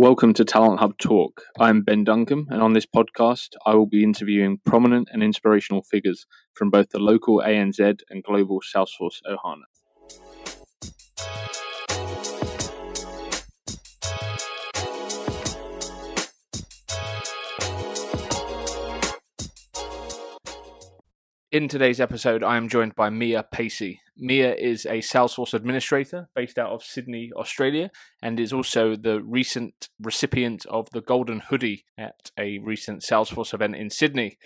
Welcome to Talent Hub Talk. I'm Ben Duncombe, and on this podcast, I will be interviewing prominent and inspirational figures from both the local ANZ and global Salesforce Ohana. In today's episode, I am joined by Mia Pacey. Mia is a Salesforce administrator based out of Sydney, Australia, and is also the recent recipient of the Golden Hoodie at a recent Salesforce event in Sydney.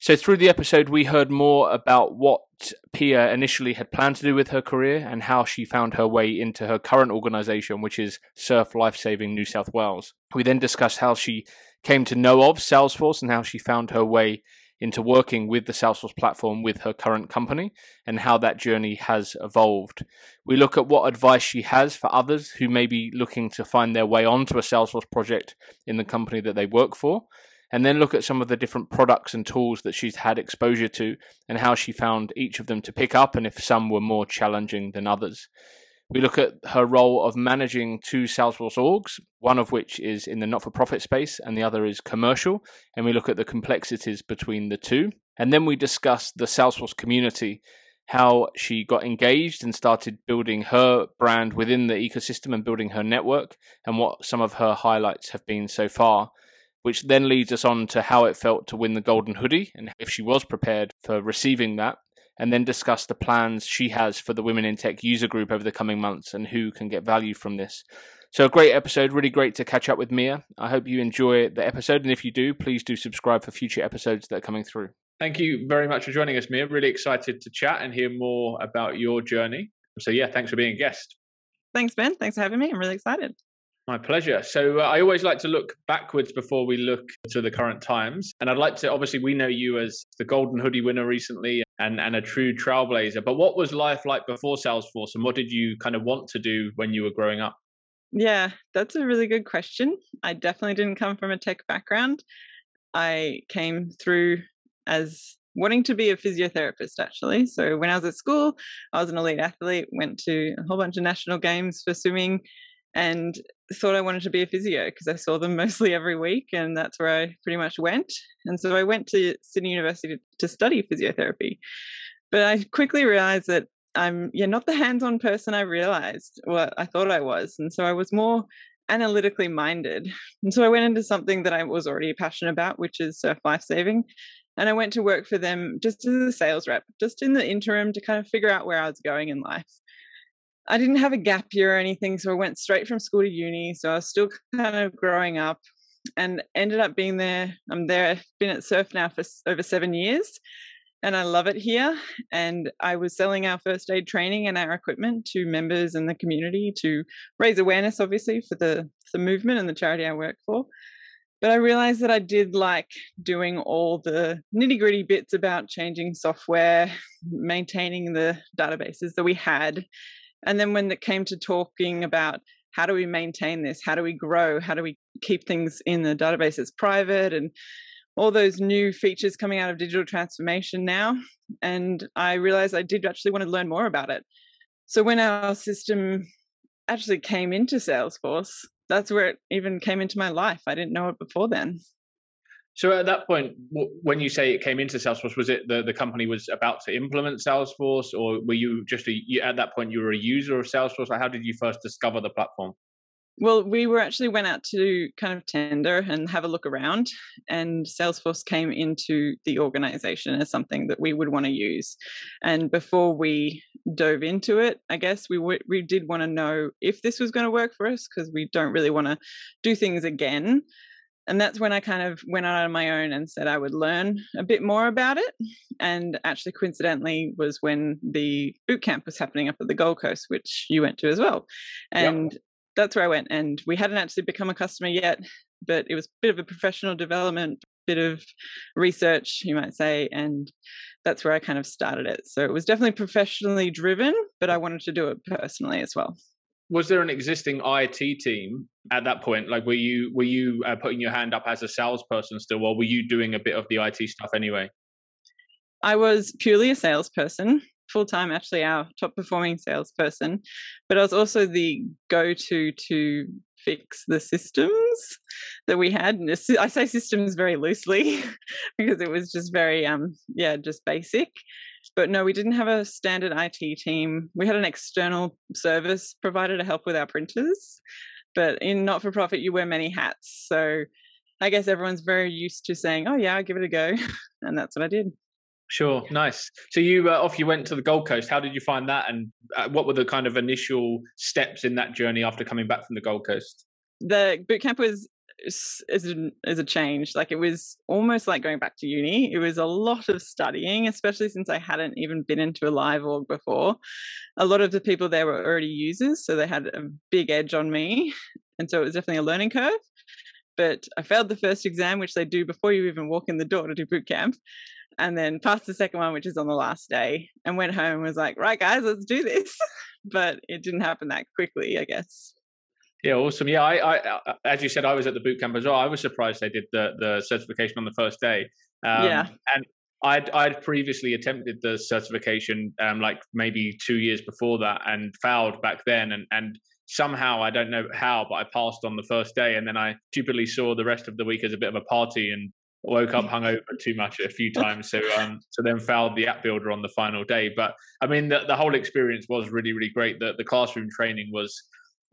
So, through the episode, we heard more about what Pia initially had planned to do with her career and how she found her way into her current organization, which is Surf Lifesaving New South Wales. We then discussed how she came to know of Salesforce and how she found her way into working with the Salesforce platform with her current company and how that journey has evolved. We look at what advice she has for others who may be looking to find their way onto a Salesforce project in the company that they work for, and then look at some of the different products and tools that she's had exposure to and how she found each of them to pick up and if some were more challenging than others. We look at her role of managing two Salesforce orgs, one of which is in the not for profit space and the other is commercial. And we look at the complexities between the two. And then we discuss the Salesforce community, how she got engaged and started building her brand within the ecosystem and building her network, and what some of her highlights have been so far. Which then leads us on to how it felt to win the Golden Hoodie and if she was prepared for receiving that and then discuss the plans she has for the Women in Tech user group over the coming months and who can get value from this. So, a great episode, really great to catch up with Mia. I hope you enjoy the episode, and if you do, please do subscribe for future episodes that are coming through. Thank you very much for joining us, Mia. Really excited to chat and hear more about your journey. So, yeah, thanks for being a guest. Thanks, Ben. Thanks for having me. I'm really excited. My pleasure. So uh, I always like to look backwards before we look to the current times. And I'd like to, obviously, we know you as the Golden Hoodie winner recently and, and a true trailblazer. But what was life like before Salesforce and what did you kind of want to do when you were growing up? Yeah, that's a really good question. I definitely didn't come from a tech background. I came through as wanting to be a physiotherapist actually. So when I was at school, I was an elite athlete, went to a whole bunch of national games for swimming and thought I wanted to be a physio because I saw them mostly every week, and that's where I pretty much went. And so I went to Sydney University to, study physiotherapy. But I quickly realized that I'm yeah not the hands-on person I realized what I thought I was, and so I was more analytically minded. And so I went into something that I was already passionate about, which is surf lifesaving. And I went to work for them just as a sales rep, just in the interim to kind of figure out where I was going in life. I didn't have a gap year or anything, so I went straight from school to uni. So I was still kind of growing up and ended up being there. I'm there, I've been at Surf now for over seven years and I love it here. And I was selling our first aid training and our equipment to members in the community to raise awareness, obviously, for the, the movement and the charity I work for. But I realized that I did like doing all the nitty gritty bits about changing software, maintaining the databases that we had, and then when it came to talking about how do we maintain this, how do we grow, how do we keep things in the databases private, and all those new features coming out of digital transformation now. And I realized I did actually want to learn more about it. So when our system actually came into Salesforce, that's where it even came into my life. I didn't know it before then. So at that point, when you say it came into Salesforce, was it the, the company was about to implement Salesforce, or were you just a, at that point you were a user of Salesforce? Like how did you first discover the platform? Well, we were actually went out to kind of tender and have a look around, and Salesforce came into the organization as something that we would want to use. And before we dove into it, I guess we w- we did want to know if this was going to work for us because we don't really want to do things again and that's when I kind of went out on my own and said I would learn a bit more about it. And actually, coincidentally, was when the boot camp was happening up at the Gold Coast, which you went to as well. And yep. that's where I went. And we hadn't actually become a customer yet, but it was a bit of a professional development, bit of research, you might say. And that's where I kind of started it. So it was definitely professionally driven, but I wanted to do it personally as well was there an existing IT team at that point? Like, were you were you uh, putting your hand up as a salesperson still, or were you doing a bit of the IT stuff anyway? I was purely a salesperson, full time. Actually, our top performing salesperson, but I was also the go to to fix the systems that we had. And I say systems very loosely because it was just very, um, yeah, just basic. But no, we didn't have a standard IT team. We had an external service provider to help with our printers. But in not for profit, you wear many hats. So I guess everyone's very used to saying, "Oh yeah, I'll give it a go," and that's what I did. Sure, nice. So you uh, off you went to the Gold Coast. How did you find that, and uh, what were the kind of initial steps in that journey after coming back from the Gold Coast? The boot camp was is a, is a change. Like it was almost like going back to uni. It was a lot of studying, especially since I hadn't even been into a live org before. A lot of the people there were already users, so they had a big edge on me, and so it was definitely a learning curve but I failed the first exam, which they do before you even walk in the door to do boot camp, and then passed the second one, which is on the last day, and went home and was like, right, guys, let's do this. but it didn't happen that quickly, I guess. Yeah, awesome. Yeah, I, I, as you said, I was at the boot camp as well. I was surprised they did the the certification on the first day. Um, yeah, and I'd I'd previously attempted the certification, um, like maybe two years before that, and failed back then, and and somehow I don't know how, but I passed on the first day, and then I stupidly saw the rest of the week as a bit of a party and woke up hungover too much a few times. So um, so then failed the app builder on the final day. But I mean, the, the whole experience was really really great. The the classroom training was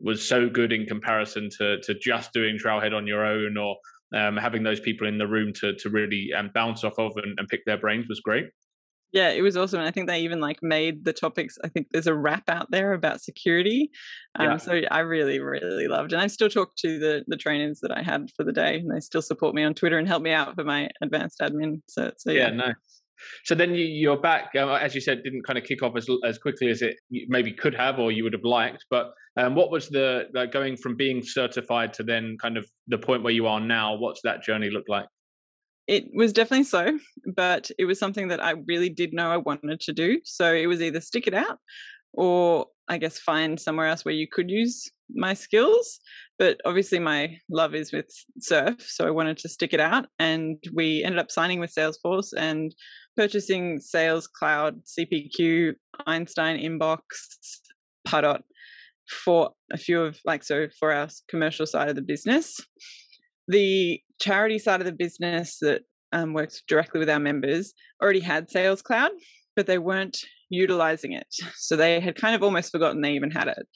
was so good in comparison to to just doing Trailhead on your own or um, having those people in the room to to really um, bounce off of and, and pick their brains was great. Yeah, it was awesome. And I think they even like made the topics. I think there's a rap out there about security. Um, yeah. So I really, really loved, and I still talk to the the trainers that I had for the day, and they still support me on Twitter and help me out for my advanced admin. So, so yeah, yeah nice. So then you, are back, um, as you said, didn't kind of kick off as as quickly as it maybe could have, or you would have liked. But um, what was the like, going from being certified to then kind of the point where you are now? What's that journey look like? it was definitely so, but it was something that I really did know I wanted to do. So it was either stick it out or I guess find somewhere else where you could use my skills. But obviously, my love is with surf. So I wanted to stick it out. And we ended up signing with Salesforce and purchasing Sales Cloud, CPQ, Einstein Inbox, Pardot for a few of like so for our commercial side of the business the charity side of the business that um, works directly with our members already had Sales Cloud, but they weren't utilizing it. So they had kind of almost forgotten they even had it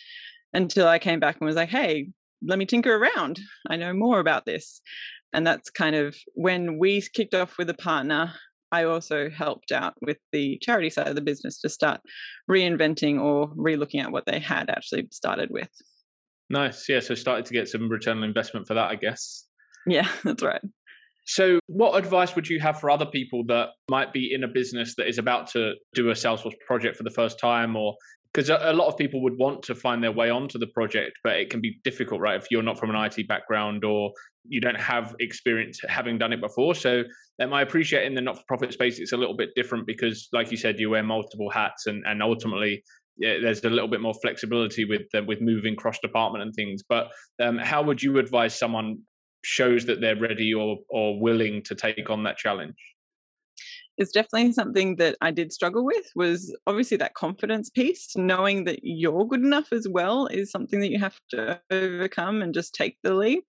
until I came back and was like, hey, let me tinker around. I know more about this. And that's kind of when we kicked off with a partner. I also helped out with the charity side of the business to start reinventing or relooking at what they had actually started with. Nice. Yeah. So started to get some return on investment for that, I guess. Yeah, that's right. So, what advice would you have for other people that might be in a business that is about to do a Salesforce project for the first time, or because a lot of people would want to find their way onto the project, but it can be difficult, right? If you're not from an IT background or you don't have experience having done it before. So, um, I appreciate in the not-for-profit space, it's a little bit different because, like you said, you wear multiple hats, and and ultimately yeah, there's a little bit more flexibility with uh, with moving cross department and things. But um, how would you advise someone shows that they're ready or or willing to take on that challenge it's definitely something that I did struggle with was obviously that confidence piece knowing that you're good enough as well is something that you have to overcome and just take the leap.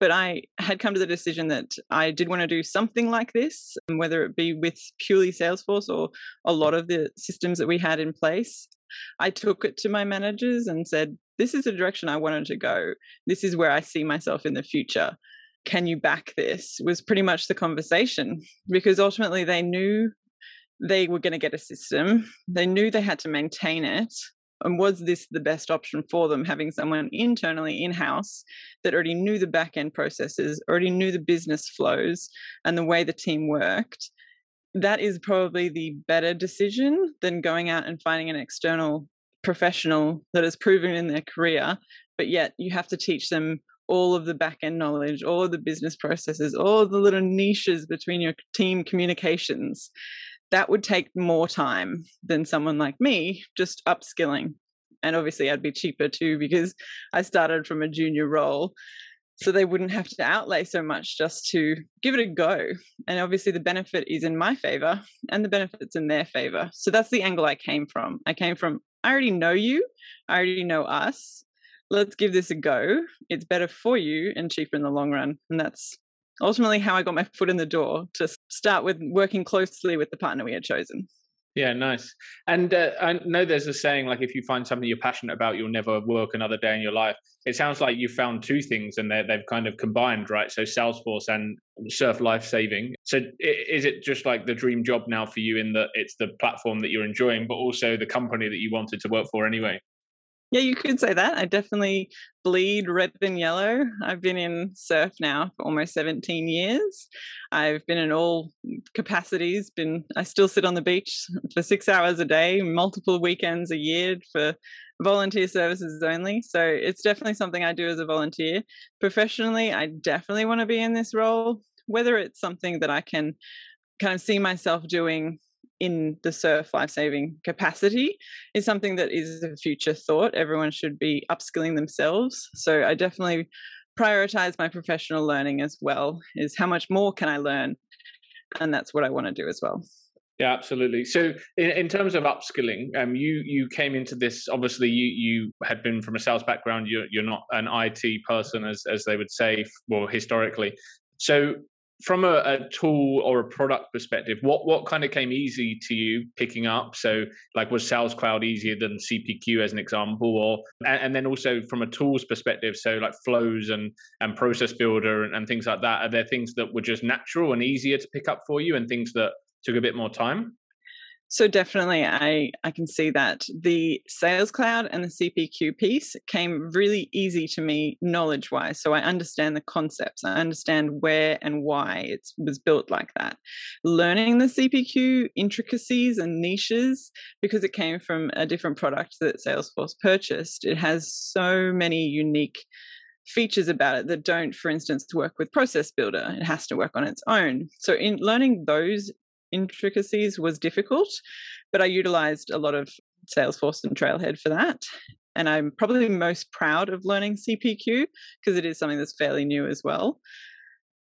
But I had come to the decision that I did want to do something like this um, whether it be with purely Salesforce or a lot of the systems that we had in place. I took it to my managers and said this is the direction I wanted to go. This is where I see myself in the future can you back this? was pretty much the conversation because ultimately they knew they were going to get a system. They knew they had to maintain it and was this the best option for them having someone internally in house that already knew the back end processes already knew the business flows and the way the team worked? That is probably the better decision than going out and finding an external professional that has proven in their career but yet you have to teach them all of the back end knowledge, all of the business processes, all the little niches between your team communications, that would take more time than someone like me just upskilling. And obviously, I'd be cheaper too because I started from a junior role. So they wouldn't have to outlay so much just to give it a go. And obviously, the benefit is in my favor and the benefit's in their favor. So that's the angle I came from. I came from, I already know you, I already know us let's give this a go. It's better for you and cheaper in the long run. And that's ultimately how I got my foot in the door to start with working closely with the partner we had chosen. Yeah, nice. And uh, I know there's a saying like if you find something you're passionate about, you'll never work another day in your life. It sounds like you found two things and they've kind of combined, right? So Salesforce and Surf Life Saving. So is it just like the dream job now for you in that it's the platform that you're enjoying, but also the company that you wanted to work for anyway? Yeah, you could say that. I definitely bleed red and yellow. I've been in surf now for almost 17 years. I've been in all capacities. Been I still sit on the beach for 6 hours a day, multiple weekends a year for volunteer services only. So it's definitely something I do as a volunteer. Professionally, I definitely want to be in this role, whether it's something that I can kind of see myself doing in the surf life saving capacity is something that is a future thought. Everyone should be upskilling themselves. So I definitely prioritize my professional learning as well is how much more can I learn? And that's what I want to do as well. Yeah, absolutely. So, in, in terms of upskilling, um, you you came into this. Obviously, you you had been from a sales background. You're you're not an IT person, as as they would say, well, historically. So, from a, a, tool or a product perspective, what what kind of came easy to you picking up? So, like, was Sales Cloud easier than CPQ as an example, or and, and then also from a tools perspective, so like flows and and process builder and, and things like that. Are there things that were just natural and easier to pick up for you, and things that took a bit more time? So definitely, I I can see that the Sales Cloud and the CPQ piece came really easy to me knowledge wise. So I understand the concepts, I understand where and why it was built like that. Learning the CPQ intricacies and niches because it came from a different product that Salesforce purchased. It has so many unique features about it that don't, for instance, work with Process Builder. It has to work on its own. So, in learning those intricacies was difficult, but I utilized a lot of Salesforce and Trailhead for that. And I'm probably most proud of learning CPQ because it is something that's fairly new as well.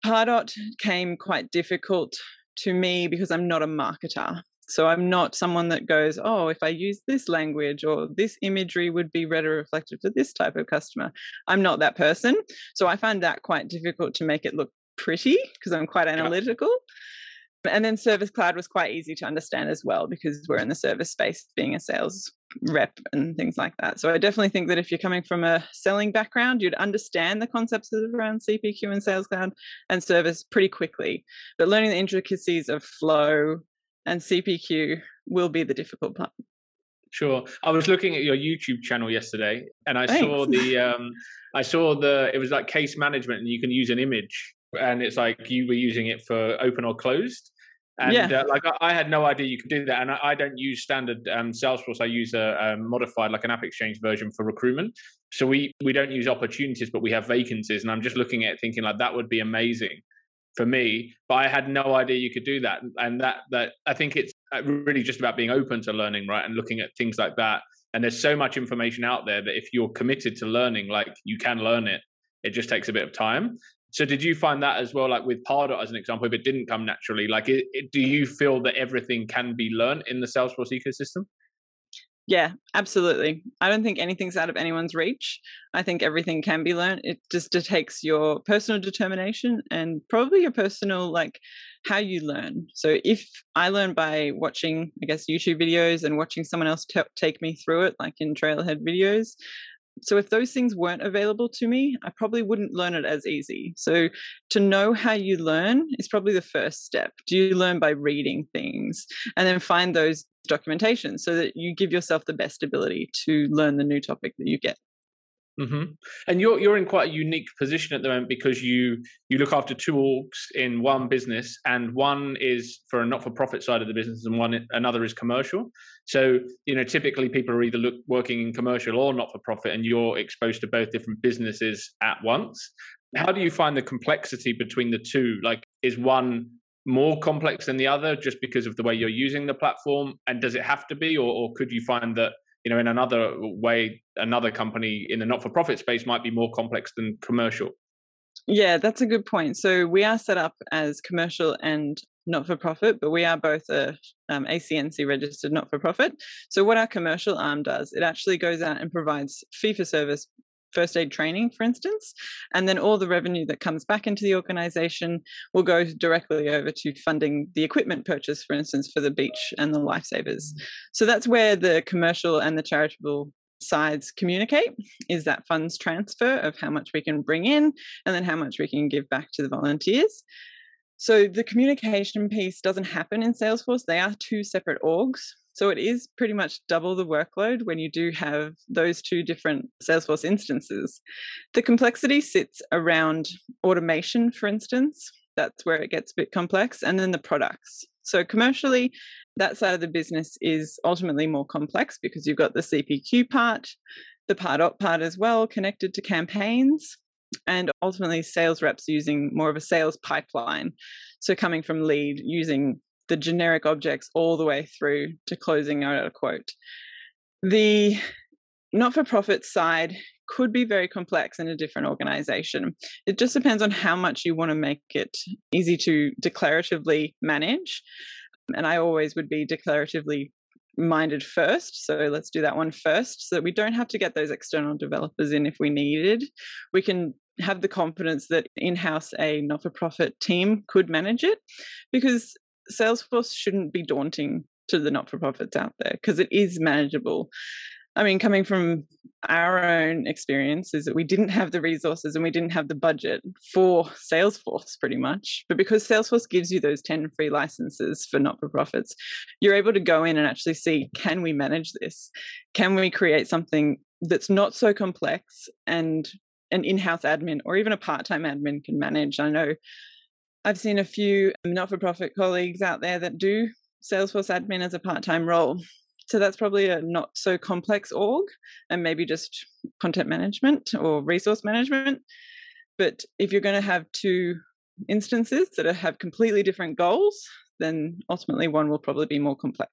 Pardot came quite difficult to me because I'm not a marketer. So I'm not someone that goes, oh, if I use this language or this imagery would be better reflective for this type of customer. I'm not that person. So I find that quite difficult to make it look pretty because I'm quite analytical. And then Service Cloud was quite easy to understand as well because we're in the service space being a sales rep and things like that. So I definitely think that if you're coming from a selling background, you'd understand the concepts around CPQ and Sales Cloud and service pretty quickly. But learning the intricacies of flow and CPQ will be the difficult part. Sure. I was looking at your YouTube channel yesterday and I Thanks. saw the um I saw the it was like case management and you can use an image and it's like you were using it for open or closed. And yeah. uh, like I, I, had no idea you could do that, and I, I don't use standard um, Salesforce. I use a, a, modified, like an App Exchange version for recruitment. So we we don't use opportunities, but we have vacancies. And I'm just looking at thinking like that would be amazing for me. But I had no idea you could do that, and that that I think it's uh, really just about being open to learning, right, and looking at things like that. And there's so much information out there that if you're committed to learning, like you can learn it. It just takes a bit of time. So did you find that as well, like with Pardot as an example, if it didn't come naturally, like it, it, do you feel that everything can be learned in the Salesforce ecosystem? Yeah, absolutely. I don't think anything's out of anyone's reach. I think everything can be learned. It just it takes your personal determination and probably your personal like how you learn. So if I learn by watching, I guess YouTube videos and watching someone else t- take me through it, like in Trailhead videos, so if those things weren't available to me, I probably wouldn't learn it as easy. So to know how you learn is probably the first step. Do you learn by reading things and then find those documentation so that you give yourself the best ability to learn the new topic that you get. Mm-hmm. And you're you're in quite a unique position at the moment because you you look after two orgs in one business, and one is for a not-for-profit side of the business, and one another is commercial. So you know, typically people are either look, working in commercial or not-for-profit, and you're exposed to both different businesses at once. How do you find the complexity between the two? Like, is one more complex than the other just because of the way you're using the platform? And does it have to be, or, or could you find that you know in another way another company in the not-for-profit space might be more complex than commercial. Yeah that's a good point. So we are set up as commercial and not-for-profit but we are both a um, acnc registered not-for-profit. So what our commercial arm does it actually goes out and provides fee-for-service first aid training, for instance. And then all the revenue that comes back into the organization will go directly over to funding the equipment purchase, for instance, for the beach and the lifesavers. Mm. So that's where the commercial and the charitable sides communicate is that funds transfer of how much we can bring in and then how much we can give back to the volunteers. So the communication piece doesn't happen in Salesforce. They are two separate orgs. So it is pretty much double the workload when you do have those two different Salesforce instances. The complexity sits around automation, for instance. That's where it gets a bit complex. And then the products. So commercially, that side of the business is ultimately more complex because you've got the CPQ part, the Pardot part as well, connected to campaigns, and ultimately sales reps using more of a sales pipeline. So coming from lead using the generic objects all the way through to closing out a quote. The not for profit side could be very complex in a different organization. It just depends on how much you want to make it easy to declaratively manage. And I always would be declaratively minded first. So let's do that one first so that we don't have to get those external developers in if we needed. We can have the confidence that in house a not for profit team could manage it because Salesforce shouldn't be daunting to the not for profits out there because it is manageable. I mean, coming from our own experience, is that we didn't have the resources and we didn't have the budget for Salesforce pretty much. But because Salesforce gives you those 10 free licenses for not for profits, you're able to go in and actually see can we manage this? Can we create something that's not so complex and an in house admin or even a part time admin can manage? I know I've seen a few um, not for profit colleagues out there that do Salesforce admin as a part time role. So that's probably a not so complex org and maybe just content management or resource management. But if you're going to have two instances that have completely different goals, then ultimately one will probably be more complex.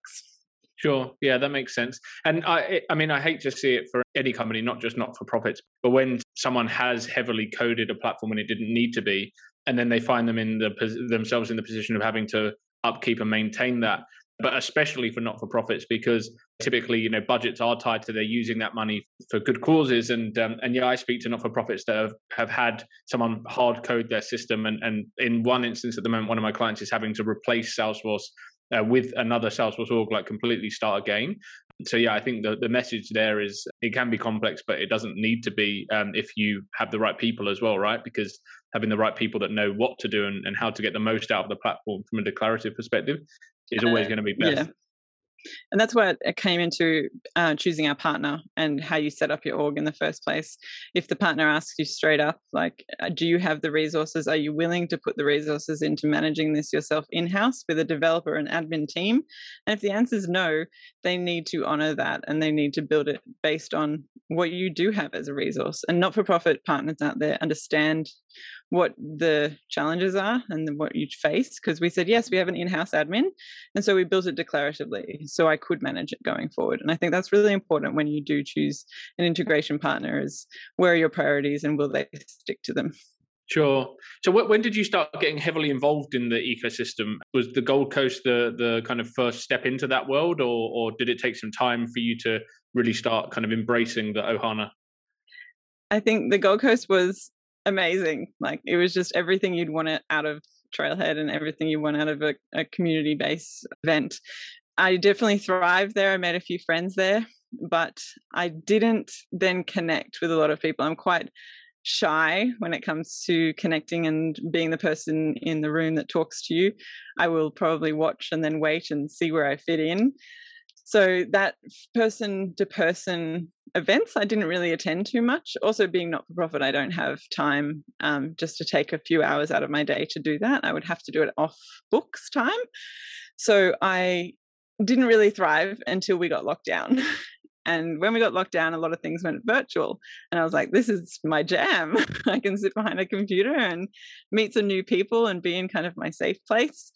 Sure. Yeah, that makes sense. And I, I mean, I hate to see it for any company, not just not for profits, but when someone has heavily coded a platform when it didn't need to be, and then they find them in the themselves in the position of having to upkeep and maintain that but especially for not for profits because typically you know budgets are tied to they're using that money for good causes. And um, and yeah i speak to not for profits that have, have had someone hard code their system. And and in one instance at the moment one of my clients is having to replace salesforce uh, with another salesforce org like completely start again. So yeah i think the, the message there is it can be complex but it doesn't need to be um, if you have the right people as well right? Because having the right people that know what to do and, and how to get the most out of the platform from a declarative perspective is always uh, going to be best. Yeah. And that's where it came into uh, choosing our partner and how you set up your org in the first place. If the partner asks you straight up, like, uh, do you have the resources? Are you willing to put the resources into managing this yourself in house with a developer and admin team? And if the answer is no, they need to honor that and they need to build it based on what you do have as a resource. And not for profit partners out there understand what the challenges are and what you face because we said yes we have an in-house admin and so we built it declaratively so i could manage it going forward and i think that's really important when you do choose an integration partner is where are your priorities and will they stick to them Sure. So when did you start getting heavily involved in the ecosystem? Was the Gold Coast the the kind of first step into that world, or or did it take some time for you to really start kind of embracing the Ohana? I think the Gold Coast was amazing. Like it was just everything you'd want out of Trailhead and everything you want out of a, a community based event. I definitely thrived there. I made a few friends there, but I didn't then connect with a lot of people. I'm quite shy when it comes to connecting and being the person in the room that talks to you. I will probably watch and then wait and see where I fit in. So that person to person events I didn't really attend too much. Also, being not for profit, I don't have time um, just to take a few hours out of my day to do that. I would have to do it off books time. So I didn't really thrive until we got locked down. And when we got locked down, a lot of things went virtual. And I was like, this is my jam. I can sit behind a computer and meet some new people and be in kind of my safe place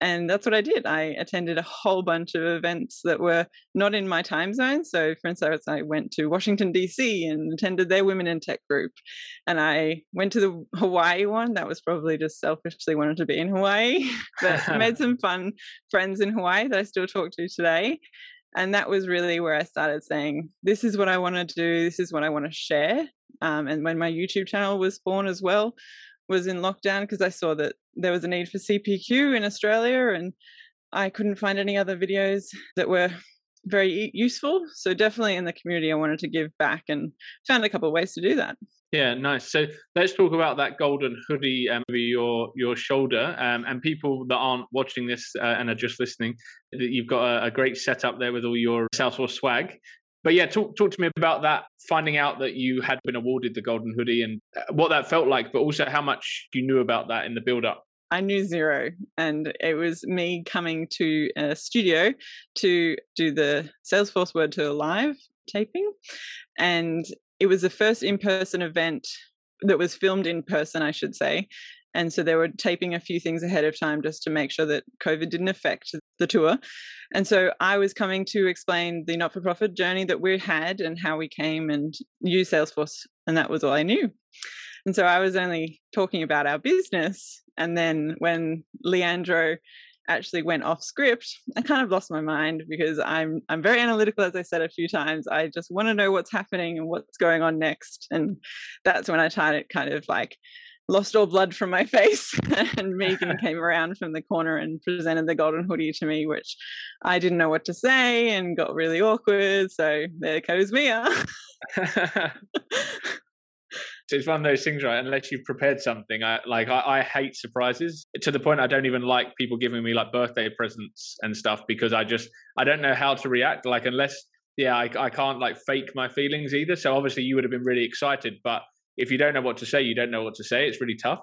and that's what I did. I attended a whole bunch of events that were not in my time zone. So, for instance, I went to Washington, D.C. and attended their Women in Tech group. And I went to the Hawaii one. That was probably just selfishly wanted to be in Hawaii. but made some fun friends in Hawaii that I still talk to today. And that was really where I started saying, this is what I want to do, this is what I want to share. Um, and when my YouTube channel was born as well, was in lockdown because I saw that there was a need for CPQ in Australia and I couldn't find any other videos that were very useful. So definitely in the community, I wanted to give back and found a couple of ways to do that. Yeah, nice. So let's talk about that golden hoodie um, over your your shoulder. Um, and people that aren't watching this uh, and are just listening, you've got a, a, great setup there with all your Salesforce swag. But yeah, talk talk to me about that. Finding out that you had been awarded the golden hoodie and uh, what that felt like, but also how much you knew about that in the build up. I knew zero. And it was me coming to a studio to do the Salesforce World Tour Live taping. And it was the first in person event that was filmed in person, I should say. And so they were taping a few things ahead of time just to make sure that COVID didn't affect the tour. And so I was coming to explain the not for profit journey that we had and how we came and used Salesforce. And that was all I knew. And so I was only talking about our business. And then when Leandro actually went off script, I kind of lost my mind because I'm I'm very analytical, as I said a few times. I just want to know what's happening and what's going on next. And that's when I tried kind of like lost all blood from my face and Megan came around from the corner and presented the golden hoodie to me, which I didn't know what to say and got really awkward. So there goes Mia. It's one of those things, right? Unless you've prepared something, I like I, I, hate surprises to the point I don't even like people giving me like birthday presents and stuff because I just I don't know how to react. Like unless yeah, I, I can't like fake my feelings either. So obviously you would have been really excited, but if you don't know what to say, you don't know what to say. It's really tough.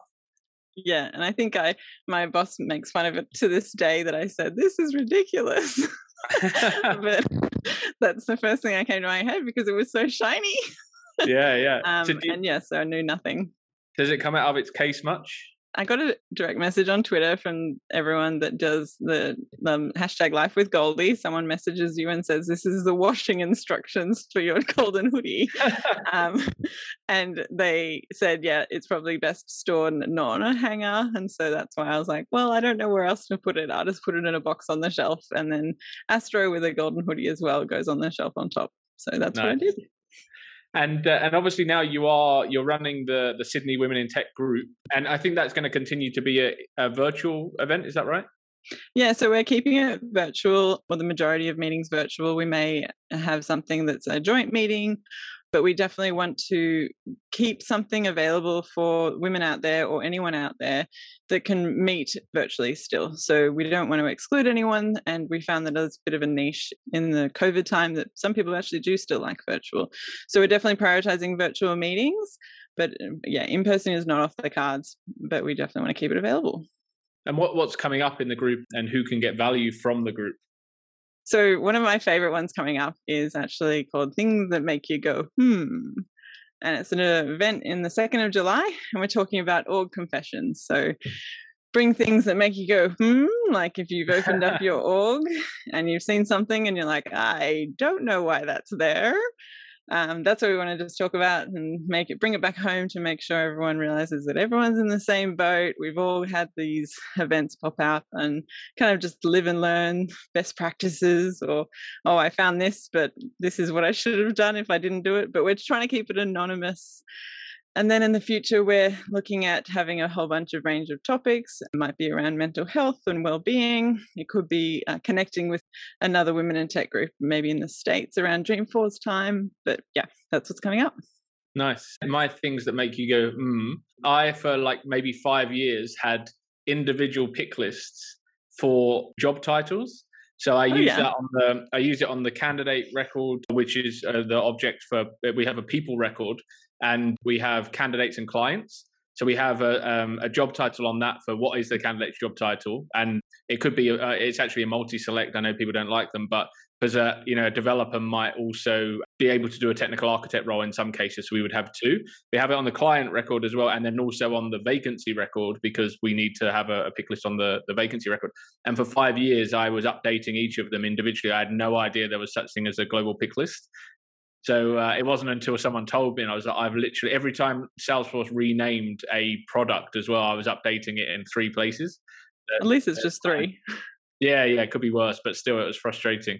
Yeah, and I think I my boss makes fun of it to this day that I said this is ridiculous. but that's the first thing I came to my head because it was so shiny yeah, yeah. Um, so you, and yeah, so I knew nothing. Does it come out of its case much? I got a direct message on Twitter from everyone that does the um, hashtag life with Goldie. Someone messages you and says, This is the washing instructions for your golden hoodie. um, and they said, Yeah, it's probably best stored not on a hanger. And so that's why I was like, Well, I don't know where else to put it. I'll just put it in a box on the shelf. And then Astro with a golden hoodie as well goes on the shelf on top. So that's nice. what I did and uh, and obviously now you are you're running the the Sydney Women in Tech group, and I think that's going to continue to be a, a virtual event. Is that right? Yeah, so we're keeping it virtual, or the majority of meetings virtual. We may have something that's a joint meeting but we definitely want to keep something available for women out there or anyone out there that can meet virtually still. So we don't want to exclude anyone. And we found that there's a bit of a niche in the COVID time that some people actually do still like virtual. So we're definitely prioritizing virtual meetings. But um, yeah, in person is not off the cards, but we definitely want to keep it available. And what, what's coming up in the group and who can get value from the group? So one of my favorite ones coming up is actually called Things That Make You Go, hmm. And it's an event in the 2nd of July, and we're talking about org confessions. So bring things that make you go, hmm, like if you've opened up your org and you've seen something and you're like, I don't know why that's there um, that's what we want to just talk about and make it bring it back home to make sure everyone realizes that everyone's in the same boat. We've all had these events pop up and kind of just live and learn best practices or oh i found this but this is what i should have done if i didn't do it but we're trying to keep it anonymous and then in the future, we're looking at having a whole bunch of range of topics. It might be around mental health and well-being. It could be uh, connecting with another women in tech group, maybe in the states around Dreamforce time. But yeah, that's what's coming up. Nice. My things that make you go, hmm. I, for like maybe five years, had individual pick lists for job titles. So I oh, use yeah. that on the I use it on the candidate record, which is uh, the object for we have a people record, and we have candidates and clients. So we have a, um, a job title on that for what is the candidate's job title, and it could be uh, it's actually a multi-select. I know people don't like them, but because a you know a developer might also be able to do a technical architect role in some cases, so we would have two. We have it on the client record as well, and then also on the vacancy record because we need to have a, a pick list on the the vacancy record. And for five years, I was updating each of them individually. I had no idea there was such thing as a global pick list. So uh, it wasn't until someone told me, and I was like, I've literally every time Salesforce renamed a product as well, I was updating it in three places. At least it's just three. Yeah, yeah, it could be worse, but still, it was frustrating.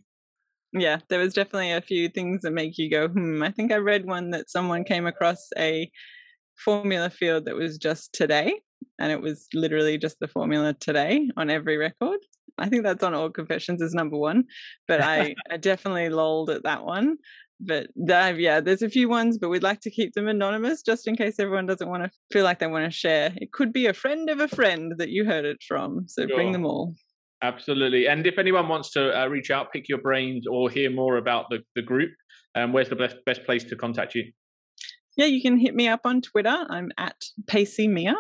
Yeah, there was definitely a few things that make you go, hmm. I think I read one that someone came across a formula field that was just today, and it was literally just the formula today on every record. I think that's on org confessions is number one, but I, I definitely lolled at that one. But that, yeah, there's a few ones, but we'd like to keep them anonymous just in case everyone doesn't want to feel like they want to share. It could be a friend of a friend that you heard it from, so sure. bring them all. Absolutely. And if anyone wants to uh, reach out, pick your brains, or hear more about the, the group, um, where's the best, best place to contact you? Yeah, you can hit me up on Twitter. I'm at Pacey Mia.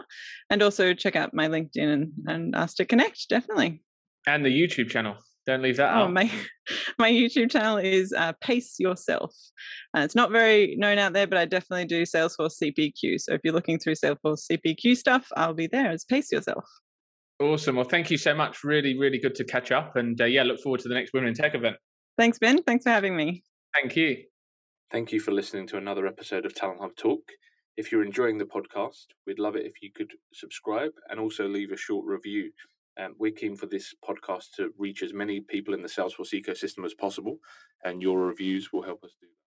And also check out my LinkedIn and, and ask to connect, definitely. And the YouTube channel. Don't leave that oh, out. My, my YouTube channel is uh, Pace Yourself. Uh, it's not very known out there, but I definitely do Salesforce CPQ. So if you're looking through Salesforce CPQ stuff, I'll be there as Pace Yourself. Awesome. Well, thank you so much. Really, really good to catch up. And uh, yeah, look forward to the next Women in Tech event. Thanks, Ben. Thanks for having me. Thank you. Thank you for listening to another episode of Talent Hub Talk. If you're enjoying the podcast, we'd love it if you could subscribe and also leave a short review. Um, we're keen for this podcast to reach as many people in the Salesforce ecosystem as possible, and your reviews will help us do that.